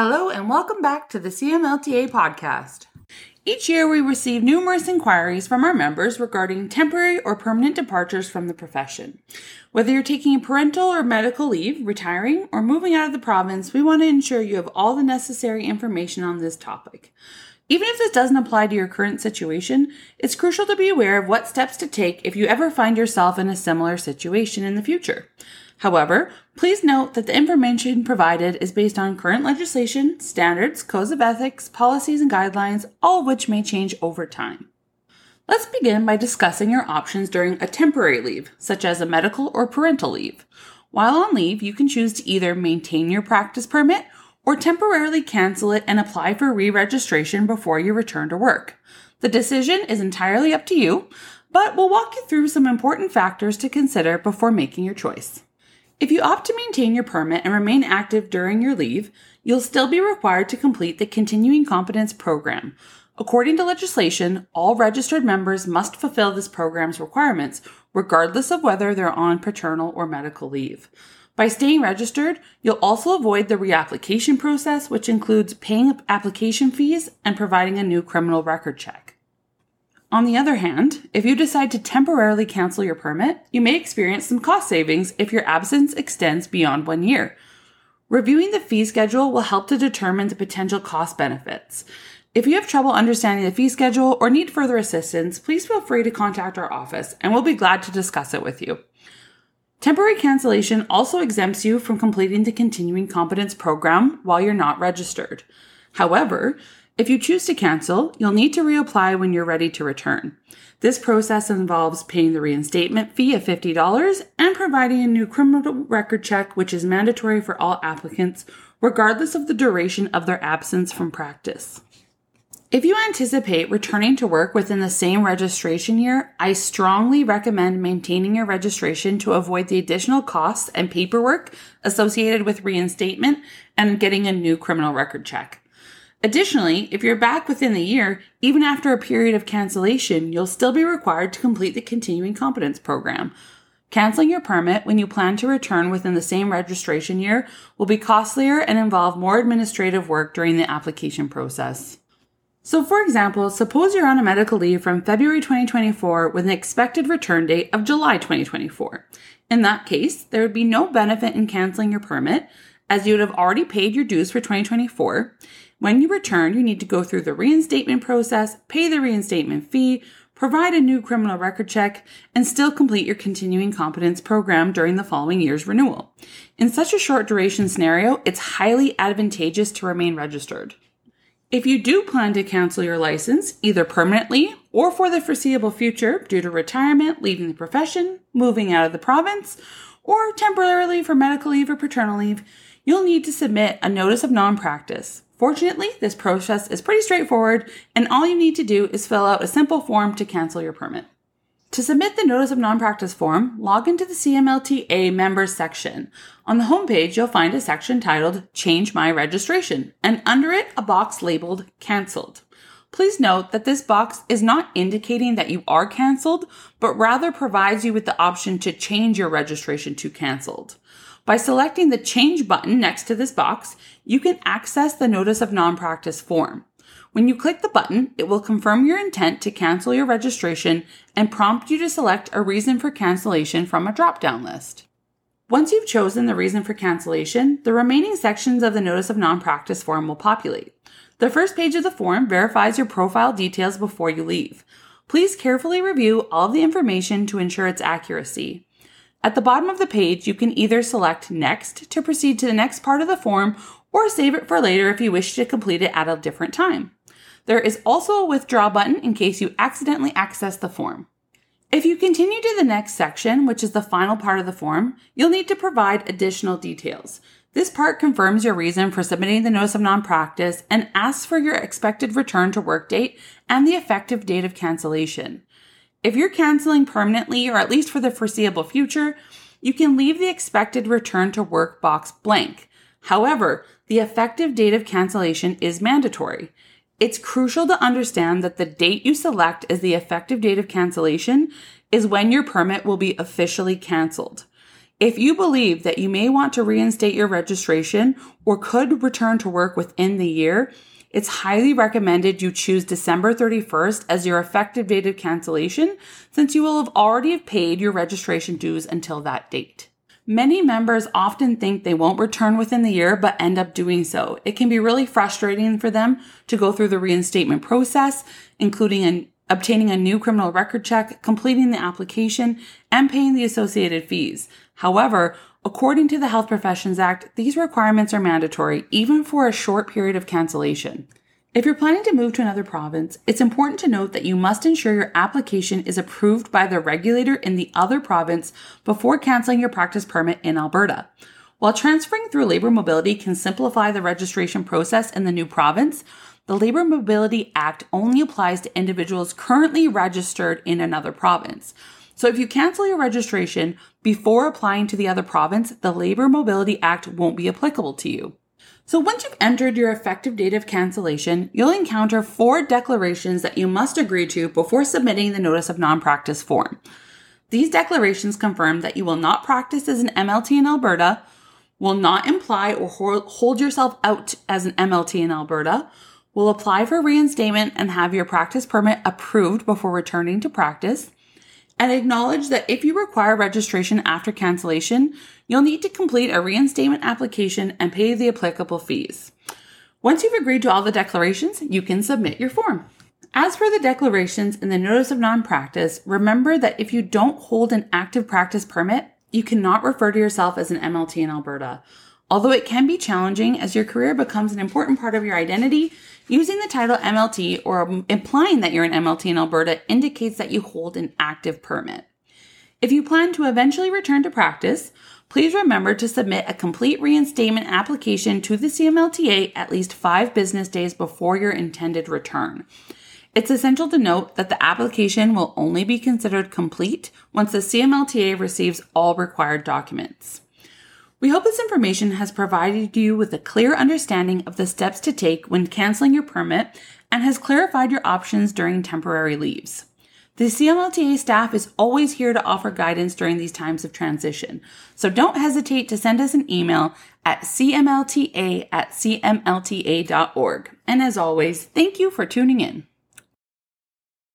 Hello, and welcome back to the CMLTA podcast. Each year, we receive numerous inquiries from our members regarding temporary or permanent departures from the profession. Whether you're taking a parental or medical leave, retiring, or moving out of the province, we want to ensure you have all the necessary information on this topic. Even if this doesn't apply to your current situation, it's crucial to be aware of what steps to take if you ever find yourself in a similar situation in the future. However, please note that the information provided is based on current legislation, standards, codes of ethics, policies, and guidelines, all of which may change over time. Let's begin by discussing your options during a temporary leave, such as a medical or parental leave. While on leave, you can choose to either maintain your practice permit or temporarily cancel it and apply for re registration before you return to work. The decision is entirely up to you, but we'll walk you through some important factors to consider before making your choice. If you opt to maintain your permit and remain active during your leave, you'll still be required to complete the Continuing Competence Program. According to legislation, all registered members must fulfill this program's requirements, regardless of whether they're on paternal or medical leave. By staying registered, you'll also avoid the reapplication process, which includes paying application fees and providing a new criminal record check. On the other hand, if you decide to temporarily cancel your permit, you may experience some cost savings if your absence extends beyond one year. Reviewing the fee schedule will help to determine the potential cost benefits. If you have trouble understanding the fee schedule or need further assistance, please feel free to contact our office and we'll be glad to discuss it with you. Temporary cancellation also exempts you from completing the continuing competence program while you're not registered. However, if you choose to cancel, you'll need to reapply when you're ready to return. This process involves paying the reinstatement fee of $50 and providing a new criminal record check, which is mandatory for all applicants, regardless of the duration of their absence from practice. If you anticipate returning to work within the same registration year, I strongly recommend maintaining your registration to avoid the additional costs and paperwork associated with reinstatement and getting a new criminal record check. Additionally, if you're back within the year, even after a period of cancellation, you'll still be required to complete the continuing competence program. Canceling your permit when you plan to return within the same registration year will be costlier and involve more administrative work during the application process. So, for example, suppose you're on a medical leave from February 2024 with an expected return date of July 2024. In that case, there would be no benefit in canceling your permit as you would have already paid your dues for 2024 when you return, you need to go through the reinstatement process, pay the reinstatement fee, provide a new criminal record check, and still complete your continuing competence program during the following year's renewal. In such a short duration scenario, it's highly advantageous to remain registered. If you do plan to cancel your license, either permanently or for the foreseeable future due to retirement, leaving the profession, moving out of the province, or temporarily for medical leave or paternal leave, you'll need to submit a notice of non practice. Fortunately, this process is pretty straightforward, and all you need to do is fill out a simple form to cancel your permit. To submit the Notice of Non-Practice form, log into the CMLTA Members section. On the homepage, you'll find a section titled Change My Registration, and under it, a box labeled Cancelled. Please note that this box is not indicating that you are cancelled, but rather provides you with the option to change your registration to cancelled. By selecting the Change button next to this box, you can access the Notice of Non-Practice form. When you click the button, it will confirm your intent to cancel your registration and prompt you to select a reason for cancellation from a drop-down list. Once you've chosen the reason for cancellation, the remaining sections of the Notice of Non-Practice form will populate. The first page of the form verifies your profile details before you leave. Please carefully review all of the information to ensure its accuracy. At the bottom of the page, you can either select Next to proceed to the next part of the form or save it for later if you wish to complete it at a different time. There is also a withdraw button in case you accidentally access the form. If you continue to the next section, which is the final part of the form, you'll need to provide additional details. This part confirms your reason for submitting the notice of non-practice and asks for your expected return to work date and the effective date of cancellation. If you're canceling permanently or at least for the foreseeable future, you can leave the expected return to work box blank. However, the effective date of cancellation is mandatory. It's crucial to understand that the date you select as the effective date of cancellation is when your permit will be officially canceled. If you believe that you may want to reinstate your registration or could return to work within the year, it's highly recommended you choose December 31st as your effective date of cancellation since you will have already have paid your registration dues until that date. Many members often think they won't return within the year but end up doing so. It can be really frustrating for them to go through the reinstatement process, including an obtaining a new criminal record check, completing the application, and paying the associated fees. However, according to the Health Professions Act, these requirements are mandatory even for a short period of cancellation. If you're planning to move to another province, it's important to note that you must ensure your application is approved by the regulator in the other province before canceling your practice permit in Alberta. While transferring through labor mobility can simplify the registration process in the new province, the Labor Mobility Act only applies to individuals currently registered in another province. So if you cancel your registration before applying to the other province, the Labor Mobility Act won't be applicable to you. So once you've entered your effective date of cancellation, you'll encounter four declarations that you must agree to before submitting the notice of non-practice form. These declarations confirm that you will not practice as an MLT in Alberta, will not imply or hold yourself out as an MLT in Alberta, will apply for reinstatement and have your practice permit approved before returning to practice, and acknowledge that if you require registration after cancellation, you'll need to complete a reinstatement application and pay the applicable fees. Once you've agreed to all the declarations, you can submit your form. As for the declarations in the Notice of Non-Practice, remember that if you don't hold an active practice permit, you cannot refer to yourself as an MLT in Alberta. Although it can be challenging as your career becomes an important part of your identity, using the title MLT or implying that you're an MLT in Alberta indicates that you hold an active permit. If you plan to eventually return to practice, please remember to submit a complete reinstatement application to the CMLTA at least five business days before your intended return. It's essential to note that the application will only be considered complete once the CMLTA receives all required documents. We hope this information has provided you with a clear understanding of the steps to take when canceling your permit and has clarified your options during temporary leaves. The CMLTA staff is always here to offer guidance during these times of transition, so don't hesitate to send us an email at cmlta at cmlta.org. And as always, thank you for tuning in.